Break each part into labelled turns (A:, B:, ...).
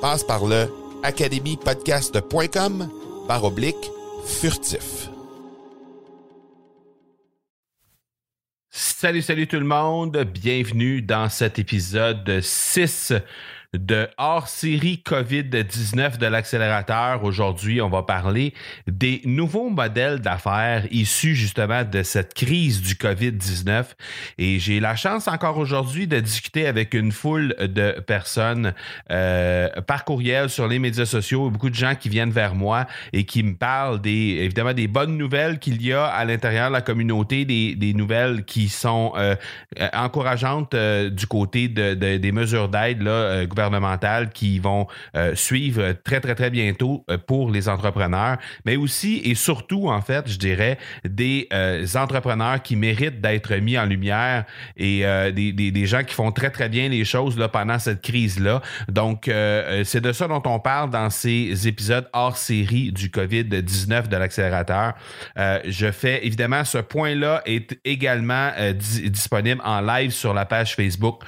A: Passe par le academypodcast.com par oblique furtif.
B: Salut, salut tout le monde. Bienvenue dans cet épisode 6 de hors-série COVID-19 de l'accélérateur. Aujourd'hui, on va parler des nouveaux modèles d'affaires issus justement de cette crise du COVID-19. Et j'ai la chance encore aujourd'hui de discuter avec une foule de personnes euh, par courriel sur les médias sociaux, beaucoup de gens qui viennent vers moi et qui me parlent des, évidemment des bonnes nouvelles qu'il y a à l'intérieur de la communauté, des, nouvelles qui sont euh, encourageantes euh, du côté de, de, des mesures d'aide qui vont euh, suivre très, très, très bientôt euh, pour les entrepreneurs, mais aussi et surtout, en fait, je dirais, des euh, entrepreneurs qui méritent d'être mis en lumière et des, des, des, gens qui font très, très bien les choses là, pendant cette crise-là. Donc, c'est de ça dont on parle dans ces épisodes hors série du COVID-19 de l'accélérateur. je fais évidemment ce point-là est également disponible en live sur la page Facebook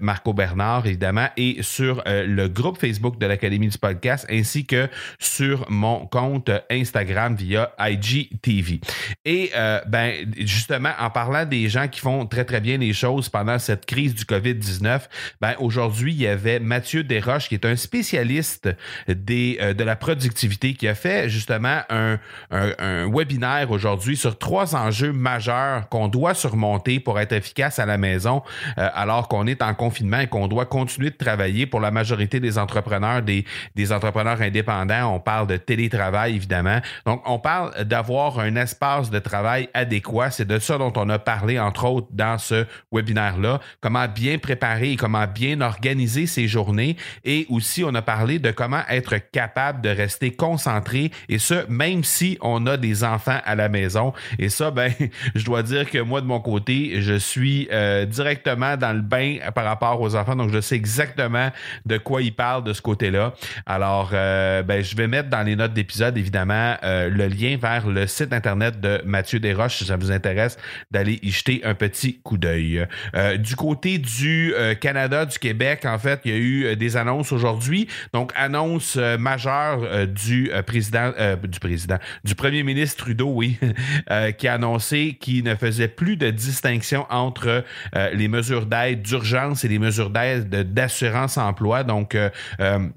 B: Marco Bernard, évidemment, et sur euh, le groupe Facebook de l'Académie du podcast ainsi que sur mon compte Instagram via IGTV. Et euh, ben justement, en parlant des gens qui font très très bien les choses pendant cette crise du COVID-19, ben aujourd'hui, il y avait Mathieu Desroches qui est un spécialiste des, euh, de la productivité qui a fait justement un, un, un webinaire aujourd'hui sur trois enjeux majeurs qu'on doit surmonter pour être efficace à la maison alors qu'on est en confinement et qu'on doit continuer de travailler pour la majorité des entrepreneurs, des, entrepreneurs indépendants. On parle de télétravail, évidemment. Donc, on parle d'avoir un espace de travail adéquat. C'est de ça dont on a parlé, entre autres, dans ce webinaire-là. Comment bien préparer et comment bien organiser ses journées. Et aussi, on a parlé de comment être capable de rester concentré et ce, même si on a des enfants à la maison. Et ça, ben, je dois dire que moi, de mon côté, je suis euh, directement dans le bain par rapport aux enfants. Donc, je sais exactement de quoi il parle de ce côté-là. Alors, euh, ben, je vais mettre dans les notes d'épisode, évidemment, euh, le lien vers le site Internet de Mathieu Desroches, si ça vous intéresse, d'aller y jeter un petit coup d'œil. Euh, du côté du Canada, du Québec, en fait, il y a eu des annonces aujourd'hui. Donc, annonce majeure du du président, du premier ministre Trudeau, oui, qui a annoncé qu'il ne faisait plus de distinction entre les mesures d'aide d'urgence et les mesures d'aide d'assurance emploi. Donc, euh, euh,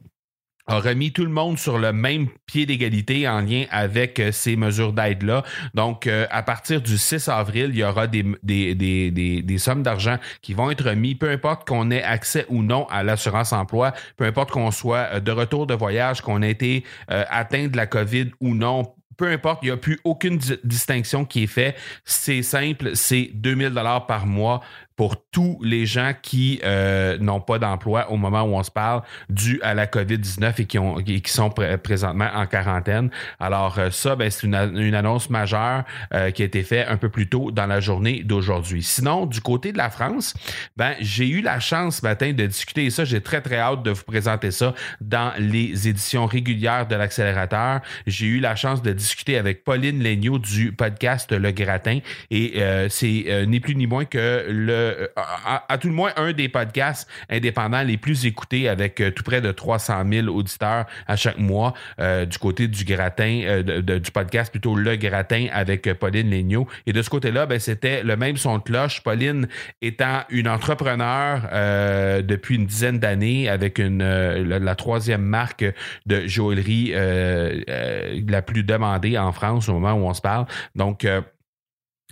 B: a remis tout le monde sur le même pied d'égalité en lien avec euh, ces mesures d'aide-là. Donc, à partir du 6 avril, il y aura des, des, des, des sommes d'argent qui vont être remis, peu importe qu'on ait accès ou non à l'assurance emploi, peu importe qu'on soit de retour de voyage, qu'on ait été atteint de la COVID ou non, peu importe, il n'y a plus aucune distinction qui est faite. C'est simple, c'est 2000 dollars par mois pour tous les gens qui euh, n'ont pas d'emploi au moment où on se parle dû à la COVID-19 et qui, ont, qui sont présentement en quarantaine. Alors euh, ça, ben, c'est une, une, annonce majeure euh, qui a été faite un peu plus tôt dans la journée d'aujourd'hui. Sinon, du côté de la France, ben, j'ai eu la chance ce matin de discuter et ça, j'ai très très hâte de vous présenter ça dans les éditions régulières de l'accélérateur. J'ai eu la chance de discuter avec Pauline Legnaud du podcast Le Gratin et c'est ni plus ni moins que le euh, à, tout le moins un des podcasts indépendants les plus écoutés avec tout près de 300 000 auditeurs à chaque mois du côté du gratin, du podcast plutôt Le Gratin avec Pauline Legnaud. Et de ce côté-là, ben, c'était le même son de cloche. Pauline étant une entrepreneur depuis une dizaine d'années avec une, la, troisième marque de joaillerie la plus demandée en France au moment où on se parle. Donc,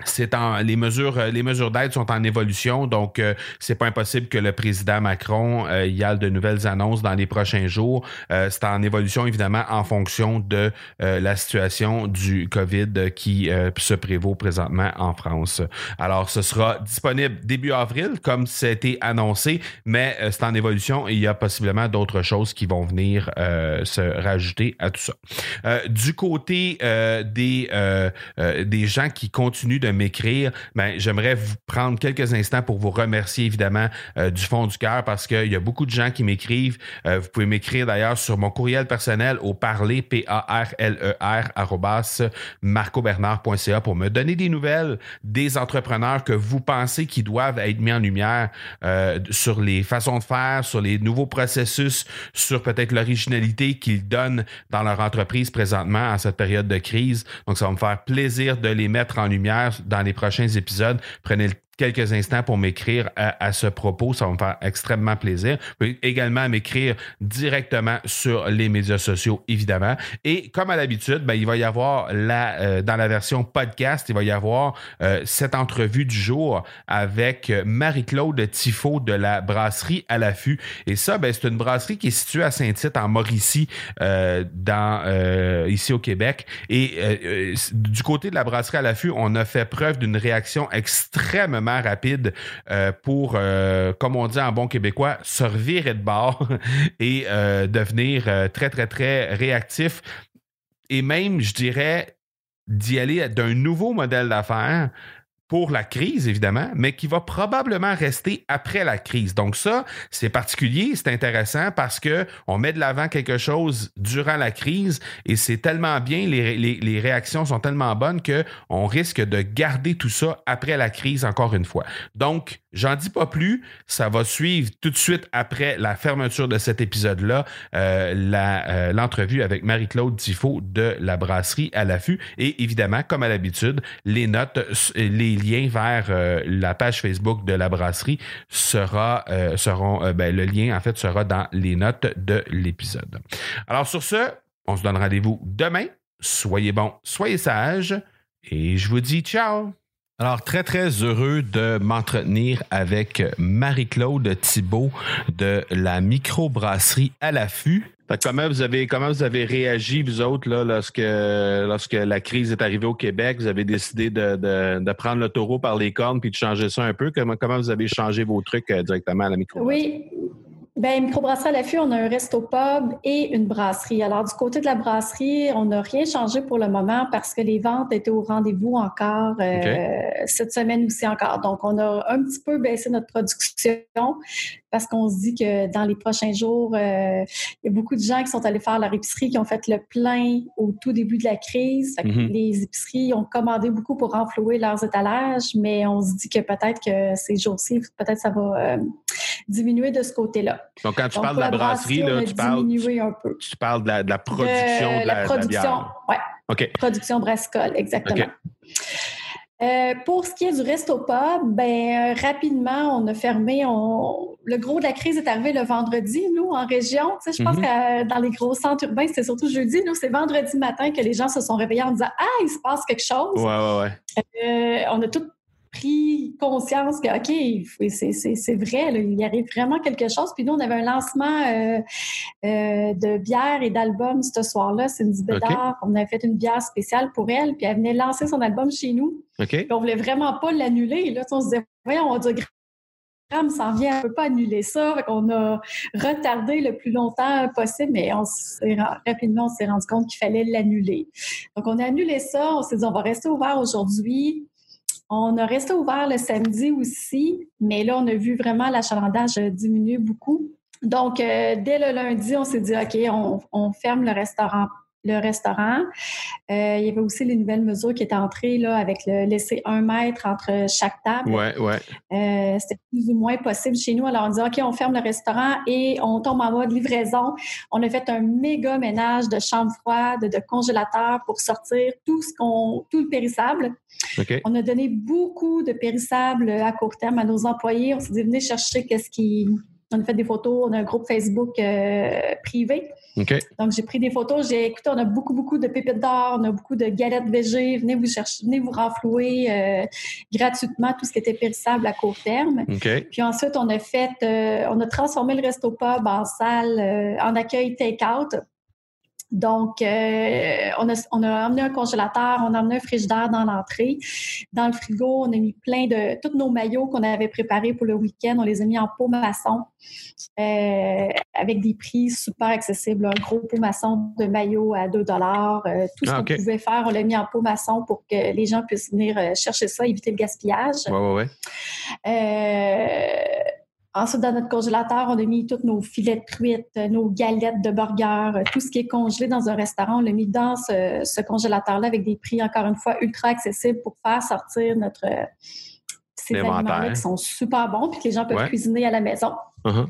B: c'est en les mesures euh, les mesures d'aide sont en évolution donc euh, c'est pas impossible que le président Macron euh, y ait de nouvelles annonces dans les prochains jours. C'est en évolution évidemment en fonction de la situation du Covid qui se prévaut présentement en France. Alors ce sera disponible début avril comme c'était annoncé mais c'est en évolution et il y a possiblement d'autres choses qui vont venir se rajouter à tout ça. Du côté des des gens qui continuent de m'écrire, ben, j'aimerais vous prendre quelques instants pour vous remercier évidemment euh, du fond du cœur parce qu'il y a beaucoup de gens qui m'écrivent. Euh, vous pouvez m'écrire d'ailleurs sur mon courriel personnel au parler, P-A-R-L-E-R, marcobernard.ca pour me donner des nouvelles des entrepreneurs que vous pensez qui doivent être mis en lumière euh, sur les façons de faire, sur les nouveaux processus, sur peut-être l'originalité qu'ils donnent dans leur entreprise présentement à cette période de crise. Donc, ça va me faire plaisir de les mettre en lumière dans les prochains épisodes. Prenez le quelques instants pour m'écrire à, ce propos. Ça va me faire extrêmement plaisir. Vous pouvez également m'écrire directement sur les médias sociaux, évidemment. Et comme à l'habitude, ben, il va y avoir la, euh, dans la version podcast, il va y avoir euh, cette entrevue du jour avec Marie-Claude Tifo de la brasserie à l'affût. Et ça, ben, c'est une brasserie qui est située à Saint-Tite, en Mauricie, euh, ici au Québec. Et du côté de la brasserie à l'affût, on a fait preuve d'une réaction extrêmement rapide euh, pour, euh, comme on dit en bon québécois, se revirer de bord et euh, devenir très, très, très réactif. Et même, je dirais, d'y aller d'un nouveau modèle d'affaires pour la crise, évidemment, mais qui va probablement rester après la crise. Donc ça, c'est particulier, c'est intéressant parce que on met de l'avant quelque chose durant la crise et c'est tellement bien, les, les, réactions sont tellement bonnes que on risque de garder tout ça après la crise encore une fois. Donc, j'en dis pas plus, ça va suivre tout de suite après la fermeture de cet épisode-là, euh, euh, l'entrevue avec Marie-Claude Tifo de la brasserie à l'affût et évidemment, comme à l'habitude, les notes, les lien vers euh, la page Facebook de la brasserie sera, euh, seront, euh, ben, le lien en fait sera dans les notes de l'épisode. Alors sur ce, on se donne rendez-vous demain. Soyez bons, soyez sages et je vous dis ciao. Alors, très, très heureux de m'entretenir avec Marie-Claude Thibault de la microbrasserie à l'affût comment vous avez comment vous avez réagi vous autres là lorsque lorsque la crise est arrivée au Québec, vous avez décidé de, de, prendre le taureau par les cornes puis de changer ça un peu? Comment comment vous avez changé vos trucs euh, directement à la micro
C: Oui. Bien, microbrasserie à l'affût, on a un resto pub et une brasserie. Alors, du côté de la brasserie, on n'a rien changé pour le moment parce que les ventes étaient au rendez-vous encore euh, cette semaine aussi encore. Donc, on a un petit peu baissé notre production, parce qu'on se dit que dans les prochains jours, euh, il y a beaucoup de gens qui sont allés faire leur épicerie, qui ont fait le plein au tout début de la crise. Mhm. Les épiceries ont commandé beaucoup pour renflouer leurs étalages, mais on se dit que peut-être que ces jours-ci, peut-être ça va euh, diminuer de ce côté-là.
B: Donc, quand tu parles de la brasserie, là, tu, parles, tu, parles de la, production de, la, production,
C: oui. Production brassicole, exactement. Euh, pour ce qui est du resto pub, ben euh, rapidement, on a fermé. On... Le gros de la crise est arrivé le vendredi, nous, en région. Tu sais, je pense mm-hmm. que dans les gros centres urbains, c'était surtout jeudi. Nous, c'est vendredi matin que les gens se sont réveillés en disant Ah, il se passe quelque chose.
B: Ouais, ouais, ouais.
C: Euh, on a tout pris conscience que, OK, c'est vrai, il y arrive vraiment quelque chose. Puis nous, on avait un lancement euh, euh, de bière et d'album ce soir-là. Une Bédard. On avait fait une bière spéciale pour elle, puis elle venait lancer son album chez nous.
B: Okay.
C: on voulait vraiment pas l'annuler. Là, on se disait, voyons, on dit, Graham s'en vient, on ne peut pas annuler ça. On a retardé le plus longtemps possible, mais on rapidement, on s'est rendu compte qu'il fallait l'annuler. Donc, on a annulé ça. On s'est dit, on va rester ouvert aujourd'hui. On a resté ouvert le samedi aussi, mais là, on a vu vraiment l'achalandage diminuer beaucoup. Donc, euh, dès le lundi, on s'est dit, OK, on, ferme le restaurant le restaurant. Euh, il y avait aussi les nouvelles mesures qui étaient entrées là, avec le laisser un mètre entre chaque table.
B: Ouais, ouais.
C: Euh, c'était plus ou moins possible chez nous. Alors, on dit OK, on ferme le restaurant et on tombe en mode livraison. On a fait un méga ménage de chambres froides, de congélateurs pour sortir tout ce qu'on, tout le périssable. On a donné beaucoup de périssables à court terme à nos employés. On s'est dit venez chercher qu'est-ce qui on a fait des photos, on a un groupe Facebook euh, privé. Donc, j'ai pris des photos. J'ai écouté, on a beaucoup, beaucoup de pépites d'or, on a beaucoup de galettes végé. Venez vous chercher, venez vous renflouer euh, gratuitement tout ce qui était périssable à court terme. Puis ensuite, on a fait, euh, on a transformé le resto pub en salle, en accueil take-out. Donc, euh, on, a, on, a, emmené un congélateur, on a emmené un frigidaire dans l'entrée. Dans le frigo, on a mis plein de... Tous nos maillots qu'on avait préparés pour le week-end, on les a mis en pot maçon euh, avec des prix super accessibles. Un gros pot maçon de maillot à 2 euh, Tout ce ah, qu'on pouvait faire, on l'a mis en pot maçon pour que les gens puissent venir chercher ça, éviter le gaspillage.
B: Ouais, ouais,
C: ouais. Ensuite, dans notre congélateur, on a mis tous nos filets de truite, nos galettes de burgers, tout ce qui est congelé dans un restaurant, on l'a mis dans ce, congélateur-là avec des prix, encore une fois, ultra accessibles pour faire sortir notre ces aliments-là qui sont super bons puis que les gens peuvent cuisiner à la maison. Uh-huh.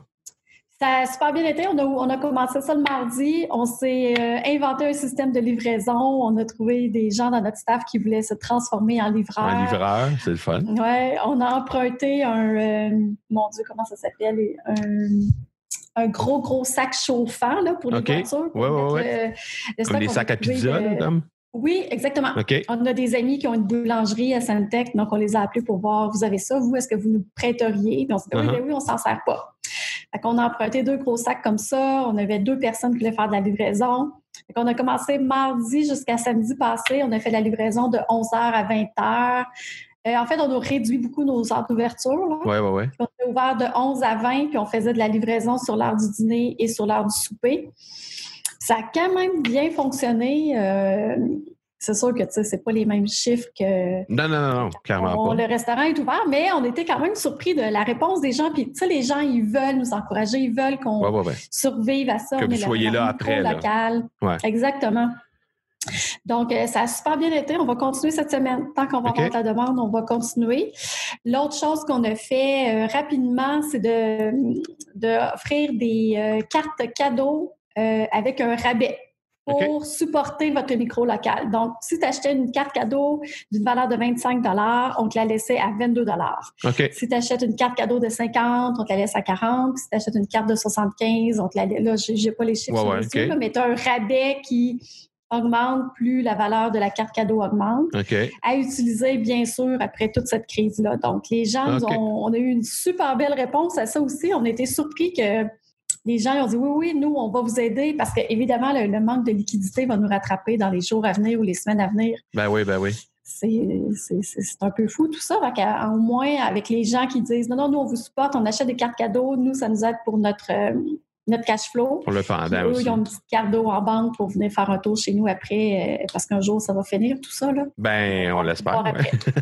C: Ça a super bien été. On a, commencé ça le mardi. On s'est euh, inventé un système de livraison. On a trouvé des gens dans notre staff qui voulaient se transformer en livreur.
B: Un livreur, c'est le fun.
C: Oui, on a emprunté un, euh, mon Dieu, comment ça s'appelle? Un, gros, gros sac chauffant là, pour les voitures.
B: Oui, oui, oui. Comme les sacs à pizza, comme?
C: Oui, exactement. On a des amis qui ont une boulangerie à Santec, donc on les a appelés pour voir, vous avez ça, vous, est-ce que vous nous prêteriez? Puis on s'est dit, oui, uh-huh. ben oui, on s'en sert pas. Qu'on a emprunté deux gros sacs comme ça. On avait deux personnes qui voulaient faire de la livraison. Fait qu'on a commencé mardi jusqu'à samedi passé. On a fait la livraison de 11h à 20h. Euh, en fait, on a réduit beaucoup nos heures d'ouverture.
B: Oui, oui, oui.
C: On a ouvert de 11 à 20, puis on faisait de la livraison sur l'heure du dîner et sur l'heure du souper. Ça a quand même bien fonctionné. Euh, c'est sûr que ce c'est pas les mêmes chiffres que.
B: Non, non, non, clairement pas.
C: Le restaurant est ouvert, mais on était quand même surpris de la réponse des gens. Puis, tu sais, les gens, ils veulent nous encourager, ils veulent qu'on survive à ça.
B: Que vous soyez là après.
C: Local. Exactement. Donc, euh, ça a super bien été. On va continuer cette semaine. Tant qu'on va avoir la demande, on va continuer. L'autre chose qu'on a fait euh, rapidement, c'est d'offrir de, des euh, cartes cadeaux avec un rabais pour supporter votre micro local. Donc, si tu achetais une carte cadeau d'une valeur de 25 on te la laissait à 22 Si tu achètes une carte cadeau de 50 on te la laisse à 40 Si tu achètes une carte de 75 on te la laisse... Là, j'ai pas les chiffres ouais, mais tu as un rabais qui augmente plus la valeur de la carte cadeau augmente. À utiliser, bien sûr, après toute cette crise-là. Donc, les gens, ont, on a eu une super belle réponse à ça aussi. On a été surpris que les gens ont dit oui, oui, nous, on va vous aider parce qu'évidemment, le, le manque de liquidité va nous rattraper dans les jours à venir ou les semaines à venir.
B: Ben oui, ben oui.
C: C'est un peu fou tout ça. au moins, avec les gens qui disent non, non, nous, on vous supporte, on achète des cartes cadeaux, nous, ça nous aide pour notre, euh, notre cash flow.
B: Pour le pendant aussi.
C: Ils ont une petite carte d'eau en banque pour venir faire un tour chez nous après, euh, parce qu'un jour, ça va finir tout ça. Là.
B: Ben, on l'espère.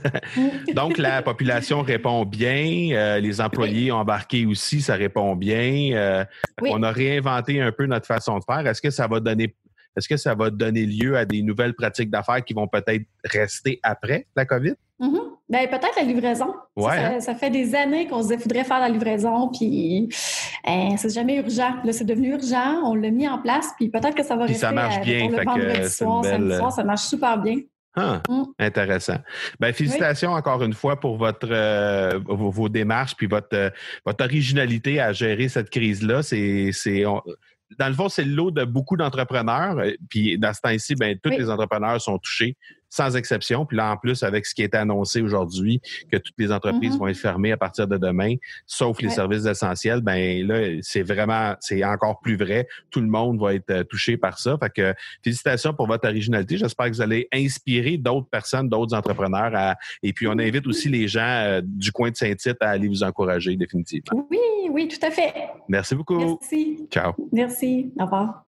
B: Donc, la population répond bien. Euh, les employés ont embarqué aussi, ça répond bien. Euh, on a réinventé un peu notre façon de faire. Est-ce que ça va donner est-ce que ça va donner lieu à des nouvelles pratiques d'affaires qui vont peut-être rester après la COVID?
C: Mm-hmm. Ben, peut-être la livraison.
B: Hein?
C: Ça, fait des années qu'on se disait faudrait faire la livraison, puis hein, c'est jamais urgent. Là, c'est devenu urgent, on l'a mis en place, puis peut-être que ça va rester
B: ça marche bien, le vendredi
C: soir, samedi soir, ça marche super bien.
B: Ah, mm. Intéressant. Ben, félicitations encore une fois pour votre euh, vos, démarches puis votre euh, votre originalité à gérer cette crise-là. C'est dans le fond, c'est le lot de beaucoup d'entrepreneurs. Euh, puis dans ce temps-ci, ben, tous les entrepreneurs sont touchés sans exception. Puis là, en plus, avec ce qui est annoncé aujourd'hui, que toutes les entreprises mm-hmm. vont être fermées à partir de demain, sauf les services essentiels, ben là, c'est vraiment, c'est encore plus vrai. Tout le monde va être euh, touché par ça. Fait que félicitations pour votre originalité. J'espère que vous allez inspirer d'autres personnes, d'autres entrepreneurs. À, et puis, on invite aussi les gens euh, du coin de Saint-Tite à aller vous encourager définitivement.
C: Oui, oui, tout à fait.
B: Merci beaucoup.
C: Merci.
B: Ciao.
C: Merci. Au revoir.